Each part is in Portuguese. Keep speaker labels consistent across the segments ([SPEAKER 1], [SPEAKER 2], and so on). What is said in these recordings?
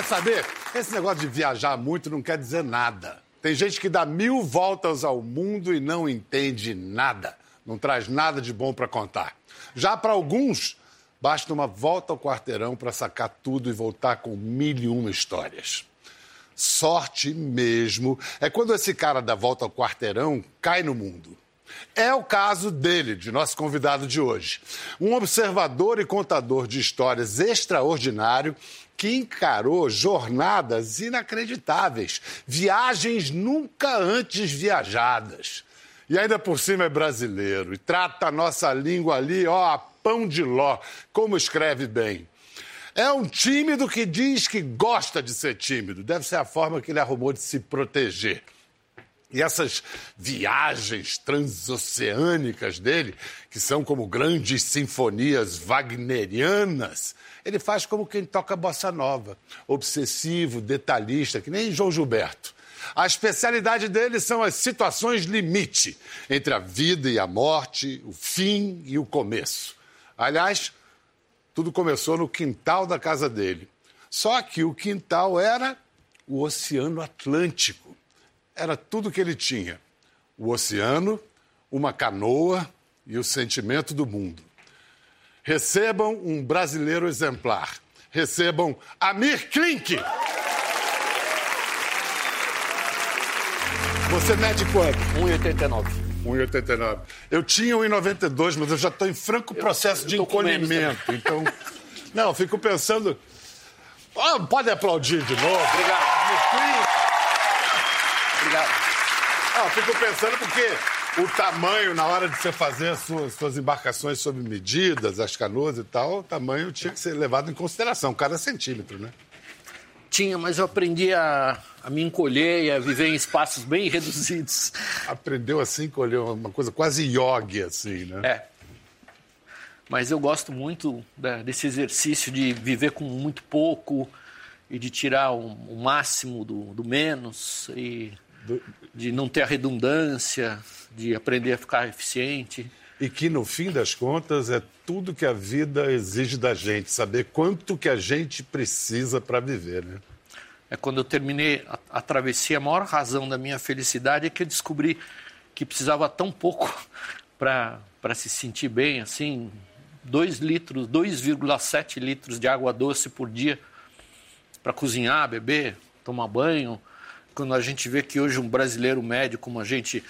[SPEAKER 1] quer saber? Esse negócio de viajar muito não quer dizer nada. Tem gente que dá mil voltas ao mundo e não entende nada. Não traz nada de bom para contar. Já para alguns, basta uma volta ao quarteirão para sacar tudo e voltar com mil e uma histórias. Sorte mesmo é quando esse cara da volta ao quarteirão cai no mundo. É o caso dele, de nosso convidado de hoje. Um observador e contador de histórias extraordinário que encarou jornadas inacreditáveis, viagens nunca antes viajadas. E ainda por cima é brasileiro e trata a nossa língua ali, ó, a pão de ló, como escreve bem. É um tímido que diz que gosta de ser tímido. Deve ser a forma que ele arrumou de se proteger. E essas viagens transoceânicas dele, que são como grandes sinfonias wagnerianas, ele faz como quem toca bossa nova, obsessivo, detalhista, que nem João Gilberto. A especialidade dele são as situações limite entre a vida e a morte, o fim e o começo. Aliás, tudo começou no quintal da casa dele. Só que o quintal era o Oceano Atlântico era tudo que ele tinha: o oceano, uma canoa e o sentimento do mundo. Recebam um brasileiro exemplar. Recebam Amir Klink. Você mede quanto?
[SPEAKER 2] 1,89.
[SPEAKER 1] 1,89. Eu tinha 1,92, mas eu já estou em franco processo eu, eu de encolhimento. Então, não, fico pensando. Oh, pode aplaudir de novo.
[SPEAKER 2] Obrigado.
[SPEAKER 1] Obrigado. Fico pensando porque o tamanho, na hora de você fazer as suas, suas embarcações sob medidas, as canoas e tal, o tamanho tinha que ser levado em consideração, cada centímetro, né?
[SPEAKER 2] Tinha, mas eu aprendi a, a me encolher e a viver em espaços bem reduzidos.
[SPEAKER 1] Aprendeu assim, encolher, uma coisa quase yogi, assim, né?
[SPEAKER 2] É. Mas eu gosto muito desse exercício de viver com muito pouco e de tirar o, o máximo do, do menos e de não ter a redundância, de aprender a ficar eficiente.
[SPEAKER 1] E que, no fim das contas, é tudo que a vida exige da gente, saber quanto que a gente precisa para viver, né?
[SPEAKER 2] É quando eu terminei a, a travessia, a maior razão da minha felicidade é que eu descobri que precisava tão pouco para se sentir bem, assim, 2 litros, 2,7 litros de água doce por dia para cozinhar, beber, tomar banho, quando a gente vê que hoje um brasileiro médio como a gente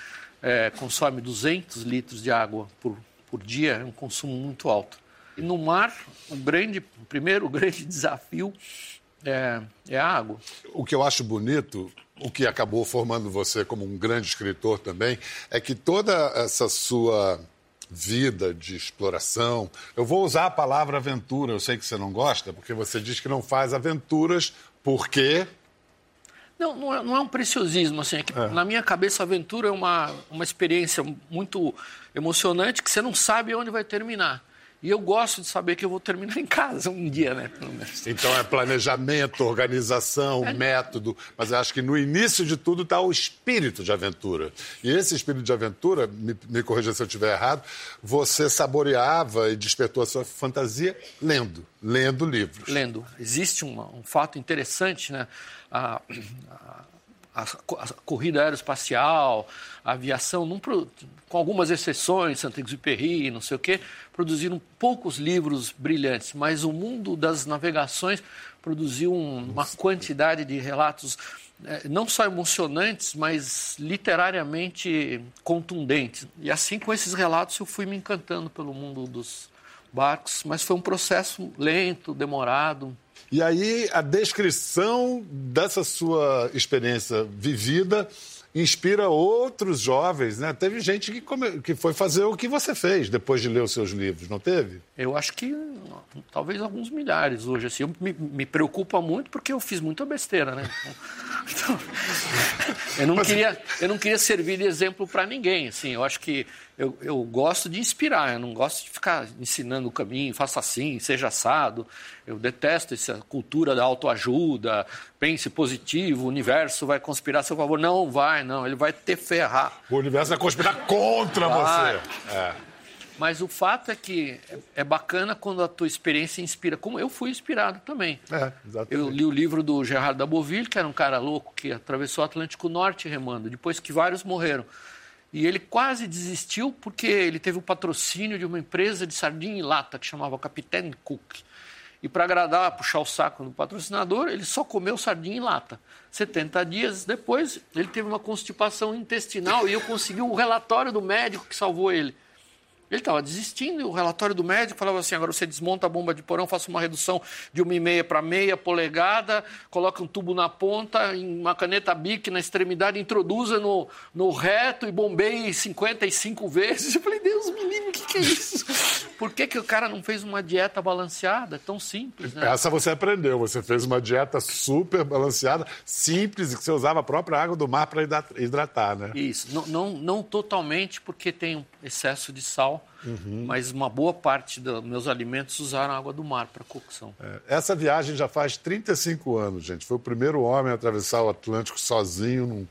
[SPEAKER 2] é, consome 200 litros de água por, por dia, é um consumo muito alto. E no mar, o grande, o primeiro grande desafio é, é a água.
[SPEAKER 1] O que eu acho bonito, o que acabou formando você como um grande escritor também, é que toda essa sua vida de exploração. Eu vou usar a palavra aventura, eu sei que você não gosta, porque você diz que não faz aventuras porque
[SPEAKER 2] não, não é, não é um preciosismo, assim. É que, é. Na minha cabeça, a aventura é uma, uma experiência muito emocionante que você não sabe onde vai terminar. E eu gosto de saber que eu vou terminar em casa um dia, né?
[SPEAKER 1] Então é planejamento, organização, é. método. Mas eu acho que no início de tudo está o espírito de aventura. E esse espírito de aventura, me, me corrija se eu estiver errado, você saboreava e despertou a sua fantasia lendo, lendo livros.
[SPEAKER 2] Lendo. Existe um, um fato interessante, né? a, a a, a, corrida aeroespacial, a aviação, não, com algumas exceções, Saint-Exupéry, não sei o quê, produziram poucos livros brilhantes, mas o mundo das navegações produziu um, uma quantidade de relatos é, não só emocionantes, mas literariamente contundentes. E assim, com esses relatos, eu fui me encantando pelo mundo dos barcos, mas foi um processo lento, demorado.
[SPEAKER 1] E aí, a descrição dessa sua experiência vivida inspira outros jovens, né? Teve gente que, come... que foi fazer o que você fez depois de ler os seus livros, não teve?
[SPEAKER 2] Eu acho que talvez alguns milhares hoje. Assim, eu, me, me preocupa muito porque eu fiz muita besteira, né? Então, eu, não queria, eu não queria servir de exemplo para ninguém. Assim, eu acho que eu, eu gosto de inspirar, eu não gosto de ficar ensinando o caminho, faça assim, seja assado. Eu detesto essa cultura da autoajuda, pense positivo, o universo vai conspirar a seu favor. Não vai, não, ele vai te ferrar.
[SPEAKER 1] O universo vai conspirar contra vai. você. É.
[SPEAKER 2] Mas o fato é que é bacana quando a tua experiência inspira, como eu fui inspirado também.
[SPEAKER 1] É.
[SPEAKER 2] Eu li o livro do Gerard Daboville, que era um cara louco que atravessou o Atlântico Norte remando, depois que vários morreram. E ele quase desistiu porque ele teve o patrocínio de uma empresa de sardinha em lata que chamava Capitán Cook. E para agradar, puxar o saco do patrocinador, ele só comeu sardinha em lata. 70 dias depois, ele teve uma constipação intestinal e eu consegui o relatório do médico que salvou ele. Ele estava desistindo o relatório do médico falava assim: agora você desmonta a bomba de porão, faça uma redução de 1,5 para meia polegada, coloca um tubo na ponta, uma caneta bic na extremidade, introduza no, no reto e bombeie 55 vezes. Eu falei: Deus me livre, o que, é isso? Por que, que o cara não fez uma dieta balanceada? É tão simples, né?
[SPEAKER 1] Essa você aprendeu, você fez uma dieta super balanceada, simples, que você usava a própria água do mar para hidratar, né?
[SPEAKER 2] Isso, não, não, não totalmente, porque tem um excesso de sal Uhum. Mas uma boa parte dos meus alimentos usaram água do mar para cocção.
[SPEAKER 1] É, essa viagem já faz 35 anos, gente. Foi o primeiro homem a atravessar o Atlântico sozinho, num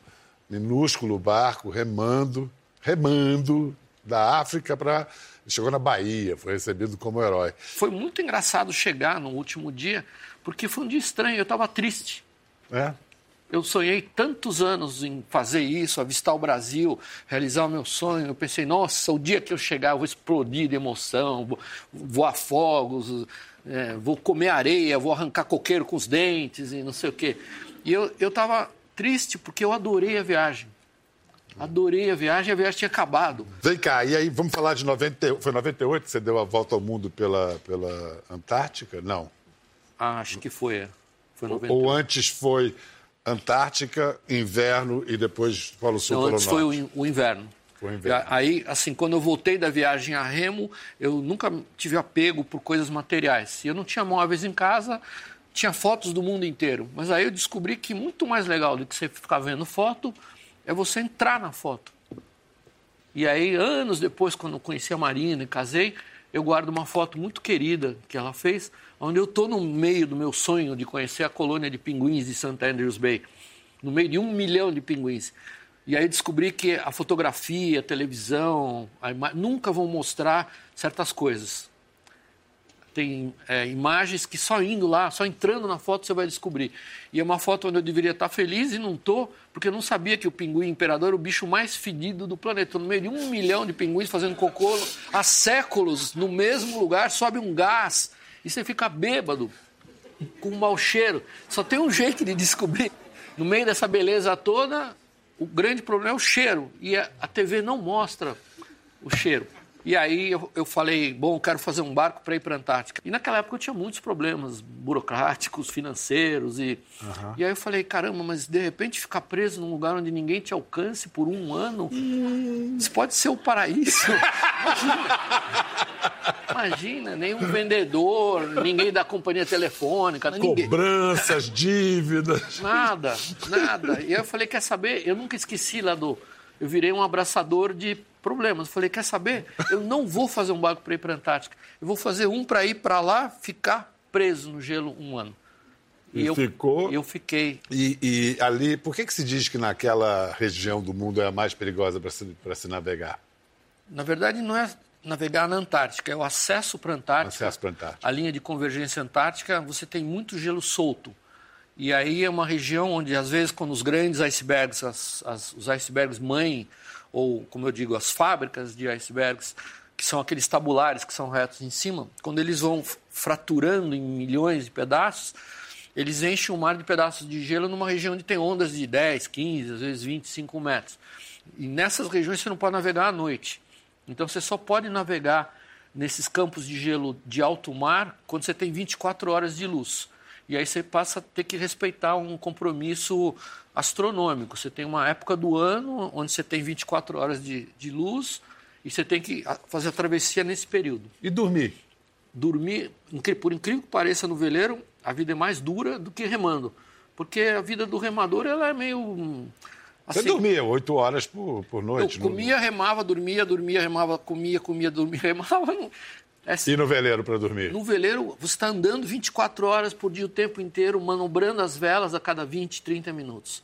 [SPEAKER 1] minúsculo barco, remando, remando da África para. Chegou na Bahia, foi recebido como herói.
[SPEAKER 2] Foi muito engraçado chegar no último dia, porque foi um dia estranho, eu estava triste.
[SPEAKER 1] É?
[SPEAKER 2] Eu sonhei tantos anos em fazer isso, avistar o Brasil, realizar o meu sonho. Eu pensei, nossa, o dia que eu chegar eu vou explodir de emoção, vou voar fogos, é, vou comer areia, vou arrancar coqueiro com os dentes e não sei o quê. E eu estava triste porque eu adorei a viagem. Adorei a viagem, a viagem tinha acabado.
[SPEAKER 1] Vem cá, e aí vamos falar de 90, foi 98 que você deu a volta ao mundo pela, pela Antártica? Não.
[SPEAKER 2] Ah, acho que foi. É. Foi
[SPEAKER 1] 98. Ou antes foi Antártica, inverno e depois Polo Sul,
[SPEAKER 2] Não,
[SPEAKER 1] Polo
[SPEAKER 2] antes
[SPEAKER 1] Norte.
[SPEAKER 2] foi o, o inverno.
[SPEAKER 1] Foi o inverno.
[SPEAKER 2] Aí, assim, quando eu voltei da viagem a Remo, eu nunca tive apego por coisas materiais. Eu não tinha móveis em casa, tinha fotos do mundo inteiro. Mas aí eu descobri que muito mais legal do que você ficar vendo foto é você entrar na foto. E aí, anos depois, quando conheci a Marina e casei, eu guardo uma foto muito querida que ela fez, onde eu estou no meio do meu sonho de conhecer a colônia de pinguins de St. Andrews Bay, no meio de um milhão de pinguins. E aí descobri que a fotografia, a televisão, a nunca vão mostrar certas coisas tem é, imagens que só indo lá, só entrando na foto você vai descobrir. E é uma foto onde eu deveria estar feliz e não estou, porque eu não sabia que o pinguim imperador era o bicho mais fedido do planeta. No meio de um milhão de pinguins fazendo cocô há séculos, no mesmo lugar, sobe um gás e você fica bêbado, com um mau cheiro. Só tem um jeito de descobrir. No meio dessa beleza toda, o grande problema é o cheiro. E a TV não mostra o cheiro. E aí eu, eu falei, bom, eu quero fazer um barco para ir para a Antártica. E naquela época eu tinha muitos problemas burocráticos, financeiros. E, uhum. e aí eu falei, caramba, mas de repente ficar preso num lugar onde ninguém te alcance por um ano, hum. isso pode ser o paraíso. Imagina, nenhum vendedor, ninguém da companhia telefônica.
[SPEAKER 1] Cobranças, ninguém... dívidas.
[SPEAKER 2] Nada, nada. E aí eu falei, quer saber? Eu nunca esqueci lá do. Eu virei um abraçador de problemas. Eu falei, quer saber? Eu não vou fazer um barco para ir para a Antártica. Eu vou fazer um para ir para lá, ficar preso no gelo um ano.
[SPEAKER 1] E, e eu, ficou.
[SPEAKER 2] Eu fiquei.
[SPEAKER 1] E, e, ali, por que, que se diz que naquela região do mundo é a mais perigosa para se, se navegar?
[SPEAKER 2] Na verdade, não é navegar na Antártica, é o acesso para a Antártica.
[SPEAKER 1] Acesso para a Antártica.
[SPEAKER 2] A linha de convergência antártica, você tem muito gelo solto. E aí é uma região onde, às vezes, quando os grandes icebergs, as, as, os icebergs mãe, ou como eu digo, as fábricas de icebergs, que são aqueles tabulares que são retos em cima, quando eles vão fraturando em milhões de pedaços, eles enchem o mar de pedaços de gelo numa região onde tem ondas de 10, 15, às vezes 25 metros. E nessas regiões você não pode navegar à noite. Então você só pode navegar nesses campos de gelo de alto mar quando você tem 24 horas de luz. E aí você passa a ter que respeitar um compromisso astronômico. Você tem uma época do ano onde você tem 24 horas de, de luz e você tem que fazer a travessia nesse período.
[SPEAKER 1] E dormir?
[SPEAKER 2] Dormir, por incrível que pareça no veleiro, a vida é mais dura do que remando. Porque a vida do remador ela é meio.
[SPEAKER 1] Assim, você dormia oito horas por, por noite?
[SPEAKER 2] Eu comia, remava, dormia, dormia, remava, comia, comia, dormia, remava.
[SPEAKER 1] É assim, e no veleiro para dormir?
[SPEAKER 2] No veleiro, você está andando 24 horas por dia, o tempo inteiro, manobrando as velas a cada 20, 30 minutos.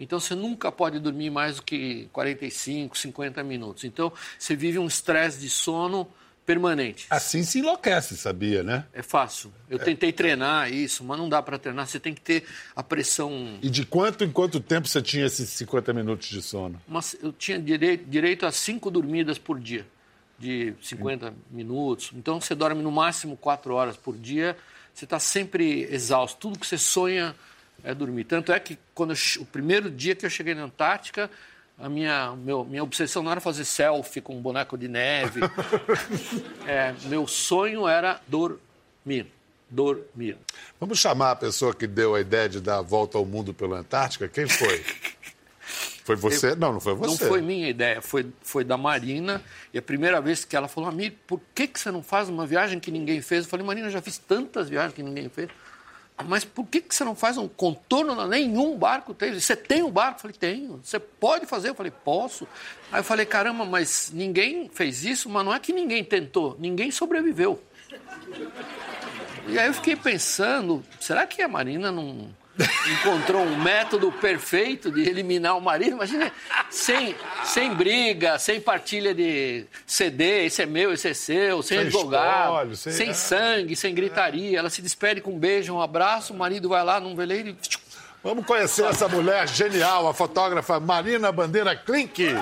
[SPEAKER 2] Então você nunca pode dormir mais do que 45, 50 minutos. Então você vive um estresse de sono permanente.
[SPEAKER 1] Assim se enlouquece, sabia, né?
[SPEAKER 2] É fácil. Eu tentei treinar isso, mas não dá para treinar. Você tem que ter a pressão.
[SPEAKER 1] E de quanto em quanto tempo você tinha esses 50 minutos de sono?
[SPEAKER 2] Mas eu tinha direito, direito a cinco dormidas por dia, de 50 minutos. Então você dorme no máximo quatro horas por dia. Você está sempre exausto. Tudo que você sonha é dormir. Tanto é que quando eu, o primeiro dia que eu cheguei na Antártica, a minha, meu, minha obsessão não era fazer selfie com um boneco de neve. é, meu sonho era dormir. Dormir.
[SPEAKER 1] Vamos chamar a pessoa que deu a ideia de dar a volta ao mundo pela Antártica? Quem foi? Foi você? Eu, não, não foi você.
[SPEAKER 2] Não foi minha ideia, foi, foi da Marina. E a primeira vez que ela falou, amigo, por que, que você não faz uma viagem que ninguém fez? Eu falei, Marina, eu já fiz tantas viagens que ninguém fez. Mas por que, que você não faz um contorno? Nenhum barco tem. Você tem um barco? Eu falei, tenho. Você pode fazer? Eu falei, posso. Aí eu falei, caramba, mas ninguém fez isso, mas não é que ninguém tentou, ninguém sobreviveu. E aí eu fiquei pensando, será que a Marina não encontrou um método perfeito de eliminar o marido. Imagina, sem, sem briga, sem partilha de CD, esse é meu, esse é seu, sem, sem advogado, sem, sem é. sangue, sem gritaria. Ela se despede com um beijo, um abraço, o marido vai lá num veleiro e...
[SPEAKER 1] Vamos conhecer essa mulher genial, a fotógrafa Marina Bandeira Klink.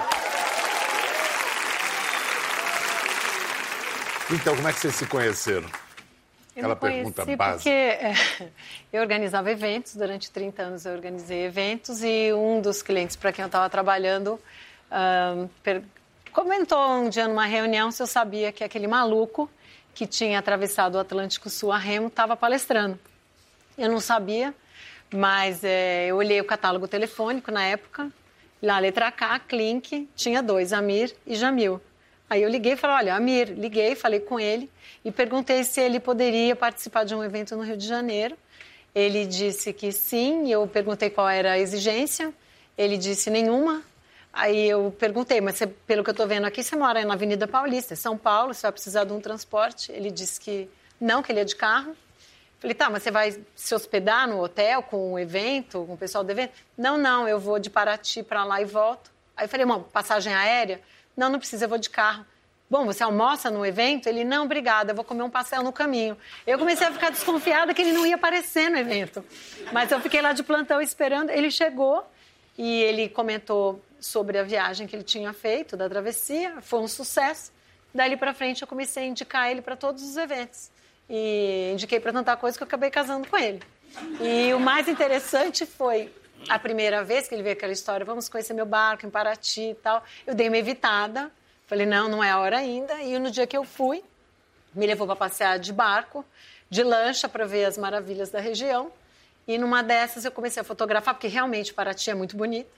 [SPEAKER 1] Então, como é que vocês se conheceram?
[SPEAKER 3] Aquela pergunta básica. Porque eu organizava eventos, durante 30 anos eu organizei eventos e um dos clientes para quem eu estava trabalhando um, comentou um dia numa reunião se eu sabia que aquele maluco que tinha atravessado o Atlântico Sul a remo estava palestrando. Eu não sabia, mas é, eu olhei o catálogo telefônico na época, lá letra K, Clink, tinha dois, Amir e Jamil. Aí eu liguei e falei, olha, Amir, liguei, falei com ele e perguntei se ele poderia participar de um evento no Rio de Janeiro. Ele disse que sim, eu perguntei qual era a exigência. Ele disse nenhuma. Aí eu perguntei, mas você, pelo que eu estou vendo aqui, você mora na Avenida Paulista, em São Paulo, você vai precisar de um transporte. Ele disse que não, que ele é de carro. Falei, tá, mas você vai se hospedar no hotel com o evento, com o pessoal do evento? Não, não, eu vou de Paraty para lá e volto. Aí eu falei, irmão, passagem aérea? Não, não precisa, eu vou de carro. Bom, você almoça no evento? Ele, não, obrigada, vou comer um pastel no caminho. Eu comecei a ficar desconfiada que ele não ia aparecer no evento. Mas eu fiquei lá de plantão esperando. Ele chegou e ele comentou sobre a viagem que ele tinha feito, da travessia. Foi um sucesso. Dali para frente eu comecei a indicar ele para todos os eventos. E indiquei para tanta coisa que eu acabei casando com ele. E o mais interessante foi a primeira vez que ele veio aquela história, vamos conhecer meu barco em Paraty e tal. Eu dei uma evitada Falei, não, não é a hora ainda. E no dia que eu fui, me levou para passear de barco, de lancha, para ver as maravilhas da região. E numa dessas eu comecei a fotografar, porque realmente Paraty é muito bonita.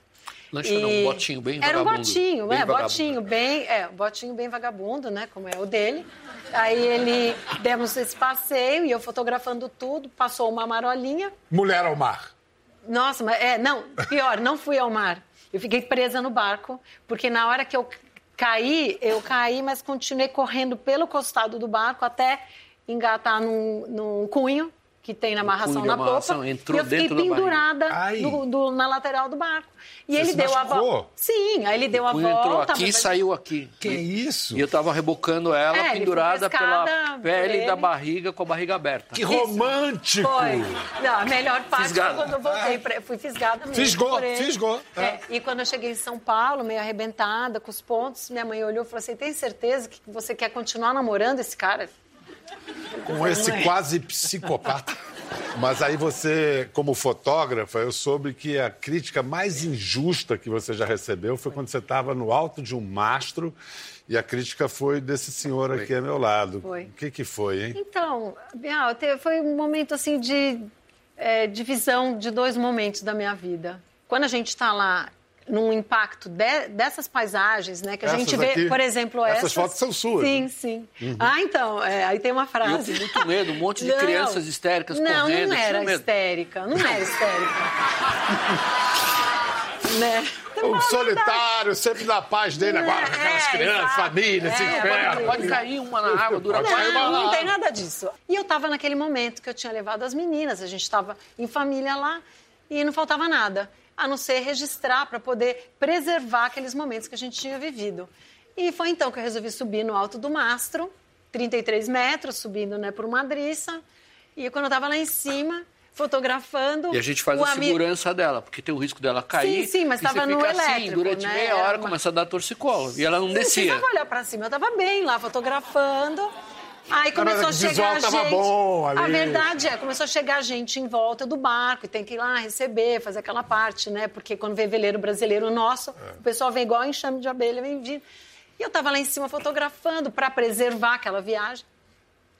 [SPEAKER 2] Lancha e... não, um botinho bem
[SPEAKER 3] vagabundo.
[SPEAKER 2] Era
[SPEAKER 3] um botinho, bem é, vagabundo. botinho bem, é, botinho bem vagabundo, né, como é o dele. Aí ele, demos esse passeio e eu fotografando tudo, passou uma marolinha.
[SPEAKER 1] Mulher ao mar.
[SPEAKER 3] Nossa, mas é, não, pior, não fui ao mar. Eu fiquei presa no barco, porque na hora que eu caí, eu caí, mas continuei correndo pelo costado do barco até engatar num, num cunho que tem na amarração na popa.
[SPEAKER 2] Entrou
[SPEAKER 3] e eu fiquei pendurada do, do, na lateral do barco. E Você ele deu machucou? a volta. Sim, aí ele deu a volta.
[SPEAKER 2] entrou aqui e saiu aqui.
[SPEAKER 1] Que e, isso?
[SPEAKER 2] E eu tava rebocando ela é, pendurada pela pele da barriga com a barriga aberta.
[SPEAKER 1] Que romântico!
[SPEAKER 3] Foi. Não, a melhor parte fisgada. foi quando eu voltei. Pra... Fui fisgada mesmo.
[SPEAKER 1] Fisgou, fisgou.
[SPEAKER 3] É. É. E quando eu cheguei em São Paulo, meio arrebentada, com os pontos, minha mãe olhou e falou assim: tem certeza que você quer continuar namorando esse cara?
[SPEAKER 1] Com esse quase psicopata. Mas aí você, como fotógrafa, eu soube que a crítica mais injusta que você já recebeu foi quando você estava no alto de um mastro e a crítica foi desse senhor aqui ao meu lado. Foi. O que, que foi, hein?
[SPEAKER 3] Então, Bial, foi um momento assim de é, divisão de dois momentos da minha vida. Quando a gente está lá num impacto de, dessas paisagens, né? Que a essas gente vê, aqui, por exemplo,
[SPEAKER 1] essas.
[SPEAKER 3] Essas
[SPEAKER 1] fotos são suas.
[SPEAKER 3] Sim, né? sim. Uhum. Ah, então, é, aí tem uma frase. Eu
[SPEAKER 2] tenho muito medo, um monte de não, crianças histéricas
[SPEAKER 3] não,
[SPEAKER 2] correndo.
[SPEAKER 3] Não, não era histérica, não era histérica. né?
[SPEAKER 1] O solitário, sempre na paz dele agora, com aquelas é, crianças, exato. família, se
[SPEAKER 2] é, pode, pode cair uma na água, dura
[SPEAKER 3] Não, não, não tem nada disso. E eu estava naquele momento que eu tinha levado as meninas, a gente estava em família lá e não faltava nada. A não ser registrar para poder preservar aqueles momentos que a gente tinha vivido. E foi então que eu resolvi subir no alto do mastro, 33 metros, subindo né, por uma driça. E quando eu estava lá em cima, fotografando.
[SPEAKER 2] E a gente faz a segurança dela, porque tem o risco dela cair.
[SPEAKER 3] Sim, sim, mas estava no assim, elétrico.
[SPEAKER 2] Assim, durante
[SPEAKER 3] né?
[SPEAKER 2] meia hora uma... começa a dar torcicolo. E ela não descia.
[SPEAKER 3] Eu olhar para cima, eu estava bem lá fotografando. Aí começou a chegar a gente.
[SPEAKER 1] Bom.
[SPEAKER 3] A verdade é, começou a chegar gente em volta do barco e tem que ir lá receber, fazer aquela parte, né? Porque quando vem veleiro brasileiro nosso, é. o pessoal vem igual enxame de abelha, vem vindo. E eu estava lá em cima fotografando para preservar aquela viagem.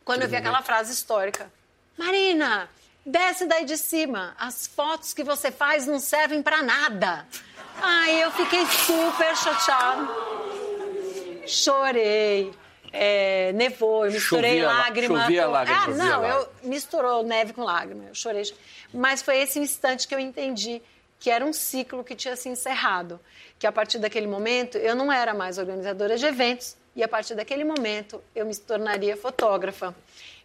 [SPEAKER 3] Quando eu vi aquela frase histórica: Marina, desce daí de cima. As fotos que você faz não servem para nada. Aí eu fiquei super chateada. Chorei é, nevou, eu misturei
[SPEAKER 2] chovia,
[SPEAKER 3] lágrima.
[SPEAKER 2] Chovia com... lágrima.
[SPEAKER 3] Ah, não, eu misturou neve com lágrima, eu chorei. Mas foi esse instante que eu entendi que era um ciclo que tinha se encerrado, que a partir daquele momento eu não era mais organizadora de eventos e a partir daquele momento eu me tornaria fotógrafa.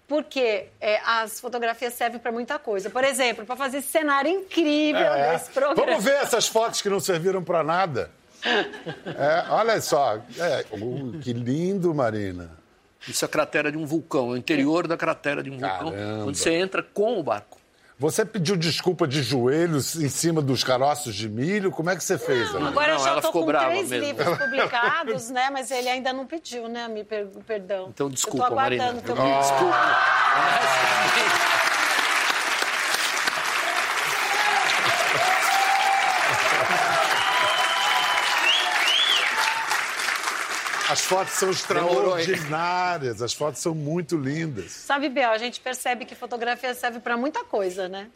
[SPEAKER 3] Porque é, as fotografias servem para muita coisa. Por exemplo, para fazer cenário incrível é. desse programa.
[SPEAKER 1] Vamos ver essas fotos que não serviram para nada. É, olha só, é, uh, que lindo, Marina.
[SPEAKER 2] Isso é a cratera de um vulcão, é o interior da cratera de um Caramba. vulcão, onde você entra com o barco.
[SPEAKER 1] Você pediu desculpa de joelhos em cima dos caroços de milho? Como é que você fez?
[SPEAKER 3] Não, agora não, eu já estou com três mesmo. livros publicados, né? Mas ele ainda não pediu, né? Me per perdão.
[SPEAKER 2] Então desculpa,
[SPEAKER 3] eu tô aguardando
[SPEAKER 2] Marina. Teu oh. Desculpa.
[SPEAKER 1] As fotos são extraordinárias, as fotos são muito lindas.
[SPEAKER 3] Sabe, Bel, a gente percebe que fotografia serve para muita coisa, né?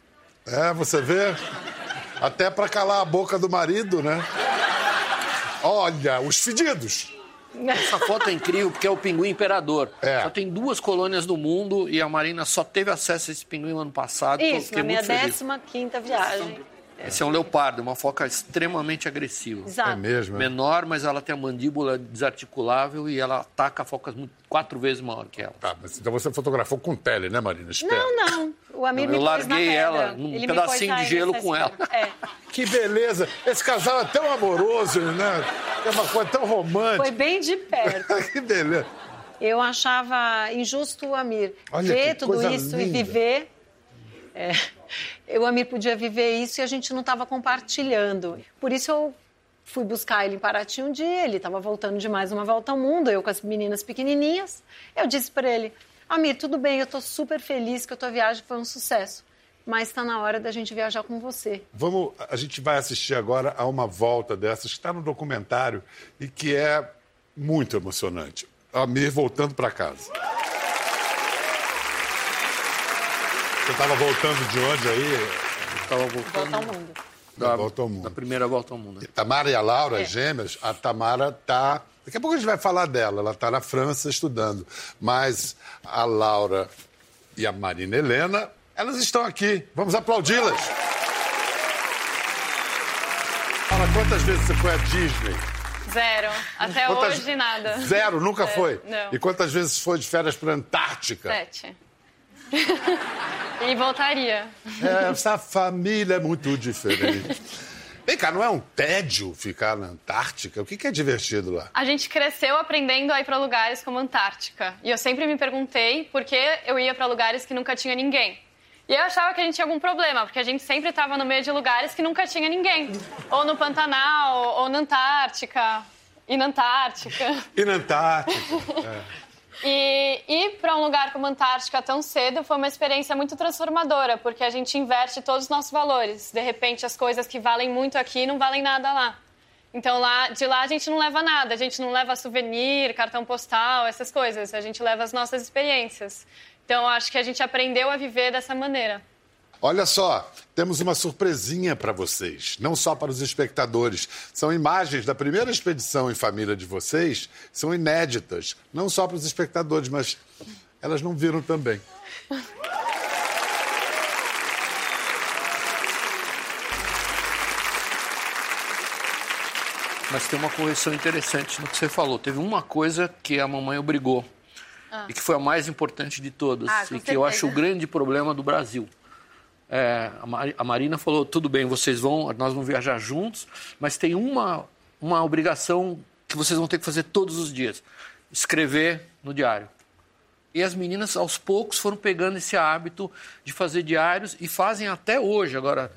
[SPEAKER 1] É, você vê? Até para calar a boca do marido, né? Olha, os fedidos.
[SPEAKER 2] Essa foto é incrível porque é o pinguim imperador.
[SPEAKER 1] É.
[SPEAKER 2] Só tem duas colônias no mundo e a Marina só teve acesso a esse pinguim no ano passado.
[SPEAKER 3] Isso, na minha 15 quinta viagem.
[SPEAKER 2] Esse é um leopardo, uma foca extremamente agressiva.
[SPEAKER 3] Exato. É
[SPEAKER 1] mesmo? É?
[SPEAKER 2] Menor, mas ela tem a mandíbula desarticulável e ela ataca focas quatro vezes maior que ela.
[SPEAKER 1] Tá, mas então você fotografou com tele, né, Marina?
[SPEAKER 3] Espera. Não, não. O amigo
[SPEAKER 2] Eu larguei ela num Ele pedacinho de gelo com ela.
[SPEAKER 3] É.
[SPEAKER 1] Que beleza! Esse casal é tão amoroso, né? É uma coisa tão romântica.
[SPEAKER 3] Foi bem de perto.
[SPEAKER 1] que beleza.
[SPEAKER 3] Eu achava injusto o Amir
[SPEAKER 1] Olha,
[SPEAKER 3] ver tudo isso
[SPEAKER 1] linda.
[SPEAKER 3] e viver. É, o Amir podia viver isso e a gente não estava compartilhando. Por isso eu fui buscar ele em Paraty um dia, ele estava voltando de mais uma volta ao mundo, eu com as meninas pequenininhas. Eu disse para ele, Amir, tudo bem, eu estou super feliz que a tua viagem foi um sucesso, mas está na hora da gente viajar com você.
[SPEAKER 1] Vamos, a gente vai assistir agora a uma volta dessas que está no documentário e que é muito emocionante. Amir voltando para casa. Você estava voltando de onde aí?
[SPEAKER 2] Estava voltando.
[SPEAKER 3] Volta ao mundo.
[SPEAKER 1] Da, volta ao mundo.
[SPEAKER 2] Da primeira volta ao mundo.
[SPEAKER 1] Tamara e a Laura, é. gêmeas, a Tamara está. Daqui a pouco a gente vai falar dela. Ela está na França estudando. Mas a Laura e a Marina Helena, elas estão aqui. Vamos aplaudi-las. Fala, quantas vezes você foi à Disney?
[SPEAKER 4] Zero. Até quantas... hoje, nada.
[SPEAKER 1] Zero? Nunca
[SPEAKER 4] Zero.
[SPEAKER 1] foi?
[SPEAKER 4] Não.
[SPEAKER 1] E quantas vezes foi de férias para Antártica?
[SPEAKER 4] Sete. e voltaria.
[SPEAKER 1] É, essa família é muito diferente. Vem cá, não é um tédio ficar na Antártica? O que, é divertido lá?
[SPEAKER 4] A gente cresceu aprendendo a ir para lugares como Antártica. E eu sempre me perguntei por que eu ia para lugares que nunca tinha ninguém. E eu achava que a gente tinha algum problema, porque a gente sempre estava no meio de lugares que nunca tinha ninguém. Ou no Pantanal, ou na Antártica. E na Antártica.
[SPEAKER 1] E na Antártica. É.
[SPEAKER 4] E ir para um lugar como a Antártica tão cedo foi uma experiência muito transformadora, porque a gente inverte todos os nossos valores. De repente, as coisas que valem muito aqui não valem nada lá. Então, lá, de lá a gente não leva nada, a gente não leva souvenir, cartão postal, essas coisas. A gente leva as nossas experiências. Então, acho que a gente aprendeu a viver dessa maneira.
[SPEAKER 1] Olha só, temos uma surpresinha para vocês, não só para os espectadores. São imagens da primeira expedição em família de vocês, são inéditas, não só para os espectadores, mas elas não viram também.
[SPEAKER 2] Mas tem uma correção interessante no que você falou. Teve uma coisa que a mamãe obrigou. Ah. E que foi a mais importante de todas.
[SPEAKER 4] Ah,
[SPEAKER 2] e que eu acho o grande problema do Brasil é, a Marina falou, tudo bem, vocês vão, nós vamos viajar juntos, mas tem uma, uma obrigação que vocês vão ter que fazer todos os dias, escrever no diário. E as meninas, aos poucos, foram pegando esse hábito de fazer diários e fazem até hoje. Agora,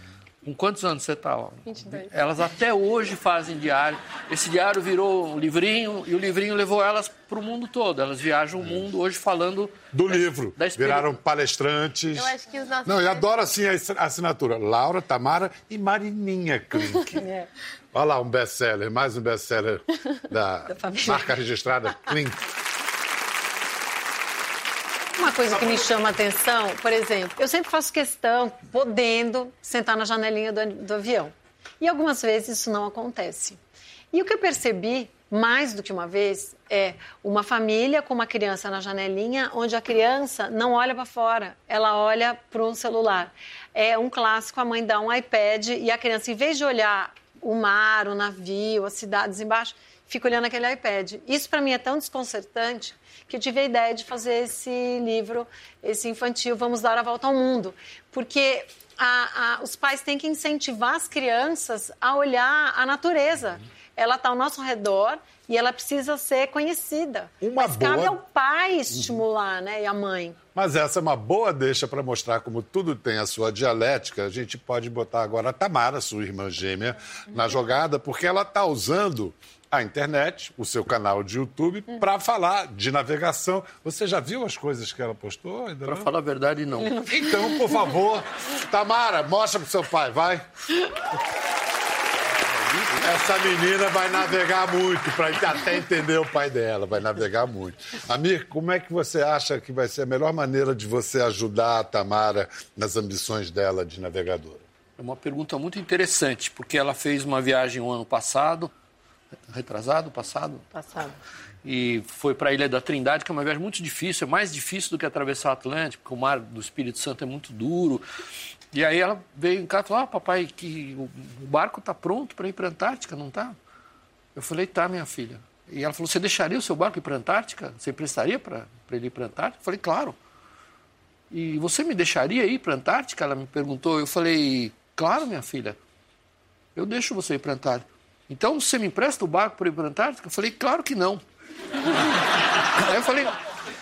[SPEAKER 2] com quantos anos você está?
[SPEAKER 4] 22.
[SPEAKER 2] Elas até hoje fazem diário. Esse diário virou um livrinho e o livrinho levou elas para o mundo todo. Elas viajam o mundo hoje falando...
[SPEAKER 1] Do da, livro. Da Viraram palestrantes.
[SPEAKER 4] Eu acho que os nossos...
[SPEAKER 1] Não, e adoro assim a assinatura. Laura, Tamara e Marininha Klink. é. Olha lá, um best-seller, mais um best-seller da, da marca registrada Klink.
[SPEAKER 3] Uma coisa que me chama a atenção, por exemplo, eu sempre faço questão, podendo, sentar na janelinha do, do avião. E algumas vezes isso não acontece. E o que eu percebi, mais do que uma vez, é uma família com uma criança na janelinha, onde a criança não olha para fora, ela olha para um celular. É um clássico, a mãe dá um iPad e a criança, em vez de olhar o mar, o navio, as cidades embaixo, fica olhando aquele iPad. Isso para mim é tão desconcertante que eu tive a ideia de fazer esse livro, esse infantil, Vamos Dar a Volta ao Mundo. Porque a, a, os pais têm que incentivar as crianças a olhar a natureza. Ela está ao nosso redor e ela precisa ser conhecida. Uma Mas boa... cabe ao pai estimular, uhum. né, e a mãe.
[SPEAKER 1] Mas essa é uma boa deixa para mostrar como tudo tem a sua dialética. A gente pode botar agora a Tamara, sua irmã gêmea, na jogada, porque ela está usando a internet, o seu canal de YouTube, hum. para falar de navegação. Você já viu as coisas que ela postou?
[SPEAKER 2] Para falar a verdade, não.
[SPEAKER 1] Então, por favor, Tamara, mostra pro seu pai, vai. Essa menina vai navegar muito, para até entender o pai dela, vai navegar muito. Amir, como é que você acha que vai ser a melhor maneira de você ajudar a Tamara nas ambições dela de navegadora?
[SPEAKER 2] É uma pergunta muito interessante, porque ela fez uma viagem o um ano passado, retrasado, passado?
[SPEAKER 3] Passado.
[SPEAKER 2] E foi para a Ilha da Trindade, que é uma viagem muito difícil, é mais difícil do que atravessar o Atlântico, porque o mar do Espírito Santo é muito duro. E aí ela veio em casa e falou: Ah, papai, que o barco está pronto para ir para a Antártica, não está? Eu falei: Tá, minha filha. E ela falou: Você deixaria o seu barco ir para a Antártica? Você prestaria para ele ir para a Antártica? Eu falei: Claro. E você me deixaria ir para a Antártica? Ela me perguntou. Eu falei: Claro, minha filha. Eu deixo você ir para a Antártica. Então você me empresta o barco para ir para a Antártica? Eu falei, claro que não. Aí eu falei,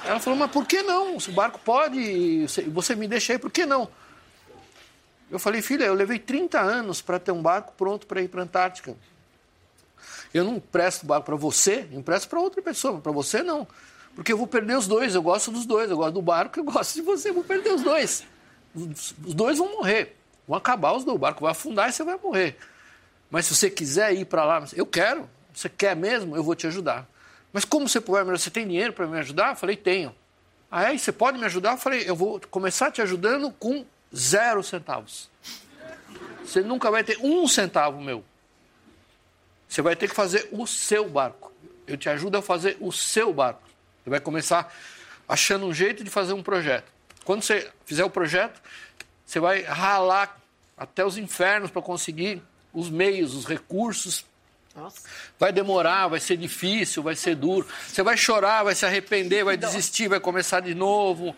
[SPEAKER 2] ela falou, mas por que não? Se o barco pode, você me deixa aí, por que não? Eu falei, filha, eu levei 30 anos para ter um barco pronto para ir para a Antártica. Eu não empresto o barco para você, empresto para outra pessoa, para você não. Porque eu vou perder os dois, eu gosto dos dois, eu gosto do barco, eu gosto de você, eu vou perder os dois. Os dois vão morrer, vão acabar os dois, o barco vai afundar e você vai morrer. Mas se você quiser ir para lá, eu quero. Você quer mesmo? Eu vou te ajudar. Mas como você ajudar? Você tem dinheiro para me ajudar? Eu falei, tenho. Aí você pode me ajudar? Eu falei, eu vou começar te ajudando com zero centavos. Você nunca vai ter um centavo meu. Você vai ter que fazer o seu barco. Eu te ajudo a fazer o seu barco. Você vai começar achando um jeito de fazer um projeto. Quando você fizer o projeto, você vai ralar até os infernos para conseguir os meios, os recursos. Nossa. Vai demorar, vai ser difícil, vai ser duro. Você vai chorar, vai se arrepender, vai desistir, vai começar de novo.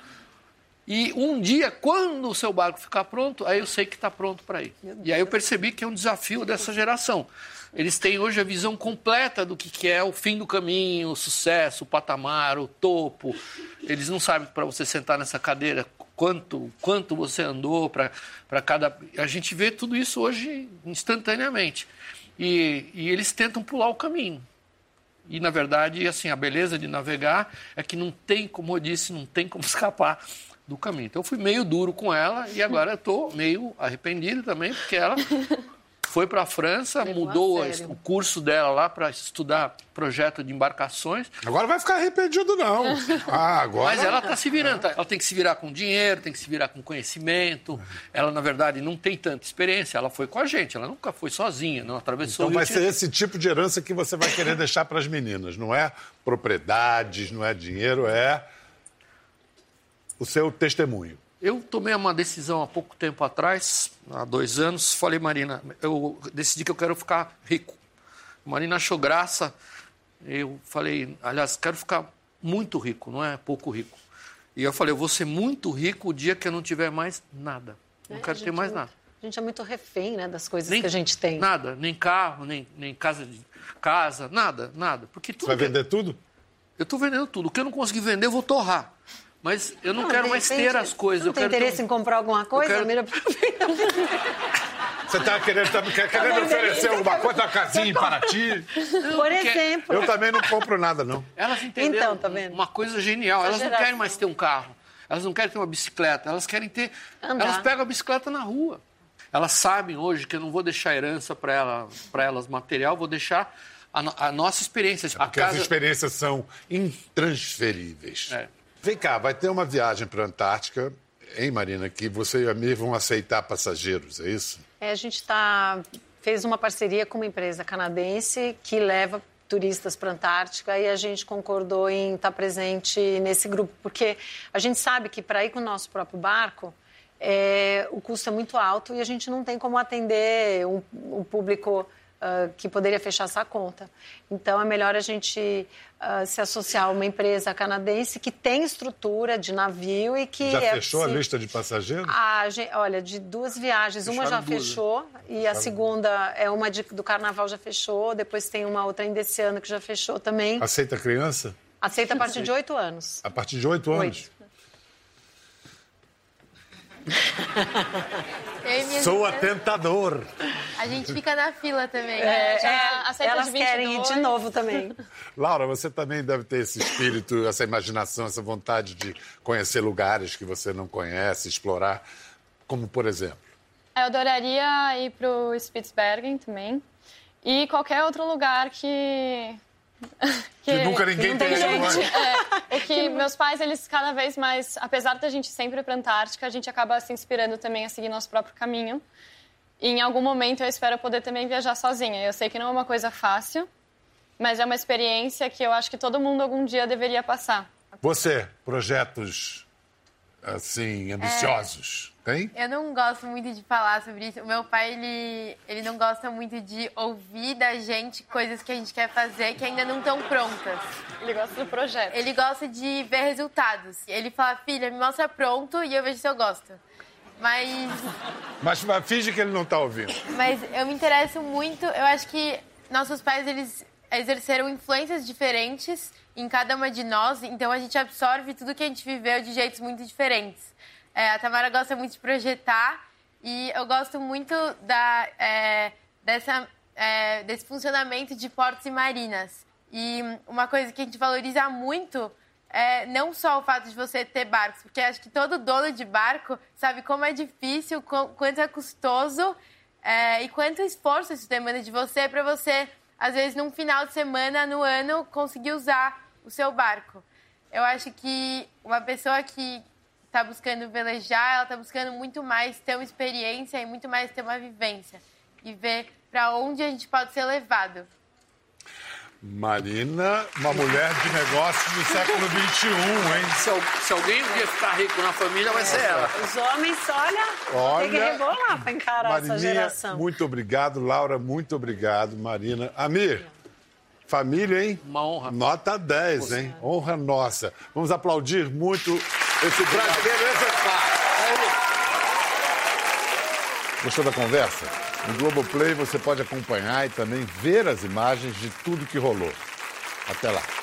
[SPEAKER 2] E um dia, quando o seu barco ficar pronto, aí eu sei que está pronto para ir. E aí eu percebi que é um desafio dessa geração. Eles têm hoje a visão completa do que é o fim do caminho, o sucesso, o patamar, o topo. Eles não sabem para você sentar nessa cadeira quanto, quanto você andou para cada. A gente vê tudo isso hoje instantaneamente. E, e eles tentam pular o caminho. E, na verdade, assim, a beleza de navegar é que não tem, como eu disse, não tem como escapar do caminho. Então, eu fui meio duro com ela e agora eu estou meio arrependido também, porque ela foi para a França, Levou mudou a o curso dela lá para estudar projeto de embarcações.
[SPEAKER 1] Agora vai ficar arrependido, não. Ah, agora...
[SPEAKER 2] Mas ela está se virando. Ela tem que se virar com dinheiro, tem que se virar com conhecimento. Ela, na verdade, não tem tanta experiência. Ela foi com a gente, ela nunca foi sozinha, não atravessou
[SPEAKER 1] Então vai ser esse tipo de herança que você vai querer deixar para as meninas. Não é propriedades, não é dinheiro, é o seu testemunho.
[SPEAKER 2] Eu tomei uma decisão há pouco tempo atrás, há dois anos, falei, Marina, eu decidi que eu quero ficar rico. Marina achou graça, eu falei, aliás, quero ficar muito rico, não é pouco rico. E eu falei, eu vou ser muito rico o dia que eu não tiver mais nada. Não quero ter mais nada.
[SPEAKER 3] A gente é muito refém, né, das coisas nem, que a gente tem.
[SPEAKER 2] Nada, nem carro, nem, nem casa, de, casa, nada, nada. Porque tudo
[SPEAKER 1] Você vai vender tudo?
[SPEAKER 2] Eu estou vendendo tudo. O que eu não conseguir vender, eu vou torrar. Mas eu não, não quero mais ter as coisas. Você
[SPEAKER 3] não
[SPEAKER 2] tem
[SPEAKER 3] interesse
[SPEAKER 2] ter...
[SPEAKER 3] em comprar alguma coisa? Quero... Mira pra
[SPEAKER 1] Você está querendo, tá, querendo oferecer alguma coisa, uma casinha em Paraty?
[SPEAKER 3] Por exemplo.
[SPEAKER 1] Eu também não compro nada, não.
[SPEAKER 2] Elas entenderam então, tá vendo? uma coisa genial. Elas não querem mais ter um carro. Elas não querem ter uma bicicleta. Elas querem ter... Andar. Elas pegam a bicicleta na rua. Elas sabem hoje que eu não vou deixar herança para ela, elas material, vou deixar a, a nossa experiência.
[SPEAKER 1] É porque casa... as experiências são intransferíveis. É. Vem cá, vai ter uma viagem para a Antártica, hein, Marina, que você e a Mir vão aceitar passageiros, é isso?
[SPEAKER 3] É, a gente tá, fez uma parceria com uma empresa canadense que leva turistas para a Antártica e a gente concordou em estar presente nesse grupo, porque a gente sabe que para ir com o nosso próprio barco, é, o custo é muito alto e a gente não tem como atender um, um público uh, que poderia fechar essa conta. Então, é melhor a gente uh, se associar a uma empresa canadense que tem estrutura de navio e que...
[SPEAKER 1] Já
[SPEAKER 3] é,
[SPEAKER 1] fechou a lista de passageiros?
[SPEAKER 3] A, olha, de duas viagens. Fecharam uma já duas. fechou e Fecharam. a segunda é uma de, do Carnaval já fechou. Depois tem uma outra ainda esse ano que já fechou também.
[SPEAKER 1] Aceita criança?
[SPEAKER 3] Aceita a partir de oito anos.
[SPEAKER 1] A partir de oito anos? Oito. Sou atentador.
[SPEAKER 5] A gente fica na fila também.
[SPEAKER 3] Né? É, é, elas querem ir de novo também.
[SPEAKER 1] Laura, você também deve ter esse espírito, essa imaginação, essa vontade de conhecer lugares que você não conhece, explorar, como por exemplo?
[SPEAKER 4] Eu adoraria ir para o Spitsbergen também. E qualquer outro lugar que
[SPEAKER 1] que, que, nunca ninguém tem gente.
[SPEAKER 4] É, é que meus pais, eles cada vez mais, apesar da gente sempre ir para a Antártica, a gente acaba se inspirando também a seguir nosso próprio caminho. E em algum momento eu espero poder também viajar sozinha. Eu sei que não é uma coisa fácil, mas é uma experiência que eu acho que todo mundo algum dia deveria passar.
[SPEAKER 1] Você, projetos assim ambiciosos? É... Tem?
[SPEAKER 5] Eu não gosto muito de falar sobre isso. O meu pai, ele, ele não gosta muito de ouvir da gente coisas que a gente quer fazer que ainda não estão prontas.
[SPEAKER 4] Ele gosta do projeto.
[SPEAKER 5] Ele gosta de ver resultados. Ele fala, filha, me mostra pronto e eu vejo se eu gosto. Mas...
[SPEAKER 1] Mas, mas finge que ele não está ouvindo.
[SPEAKER 5] Mas eu me interesso muito. Eu acho que nossos pais, eles exerceram influências diferentes em cada uma de nós. Então, a gente absorve tudo que a gente viveu de jeitos muito diferentes. É, a Tamara gosta muito de projetar e eu gosto muito da, é, dessa, é, desse funcionamento de portos e marinas. E uma coisa que a gente valoriza muito é não só o fato de você ter barcos, porque acho que todo dono de barco sabe como é difícil, quanto é custoso é, e quanto esforço isso demanda de você para você, às vezes, num final de semana, no ano, conseguir usar o seu barco. Eu acho que uma pessoa que, está buscando velejar, ela está buscando muito mais ter uma experiência e muito mais ter uma vivência e ver para onde a gente pode ser levado.
[SPEAKER 1] Marina, uma mulher de negócios do século XXI, hein?
[SPEAKER 2] Se, se alguém um dia ficar rico na família, vai ser ela.
[SPEAKER 3] Os homens, olha, olha tem que rebolar para encarar Marininha, essa geração.
[SPEAKER 1] Muito obrigado, Laura, muito obrigado, Marina. Amir, família, hein?
[SPEAKER 2] Uma honra.
[SPEAKER 1] Nota 10, hein? Honra nossa. Vamos aplaudir muito esse brasileiro exemplar. Gostou da conversa? No Globoplay você pode acompanhar e também ver as imagens de tudo que rolou. Até lá.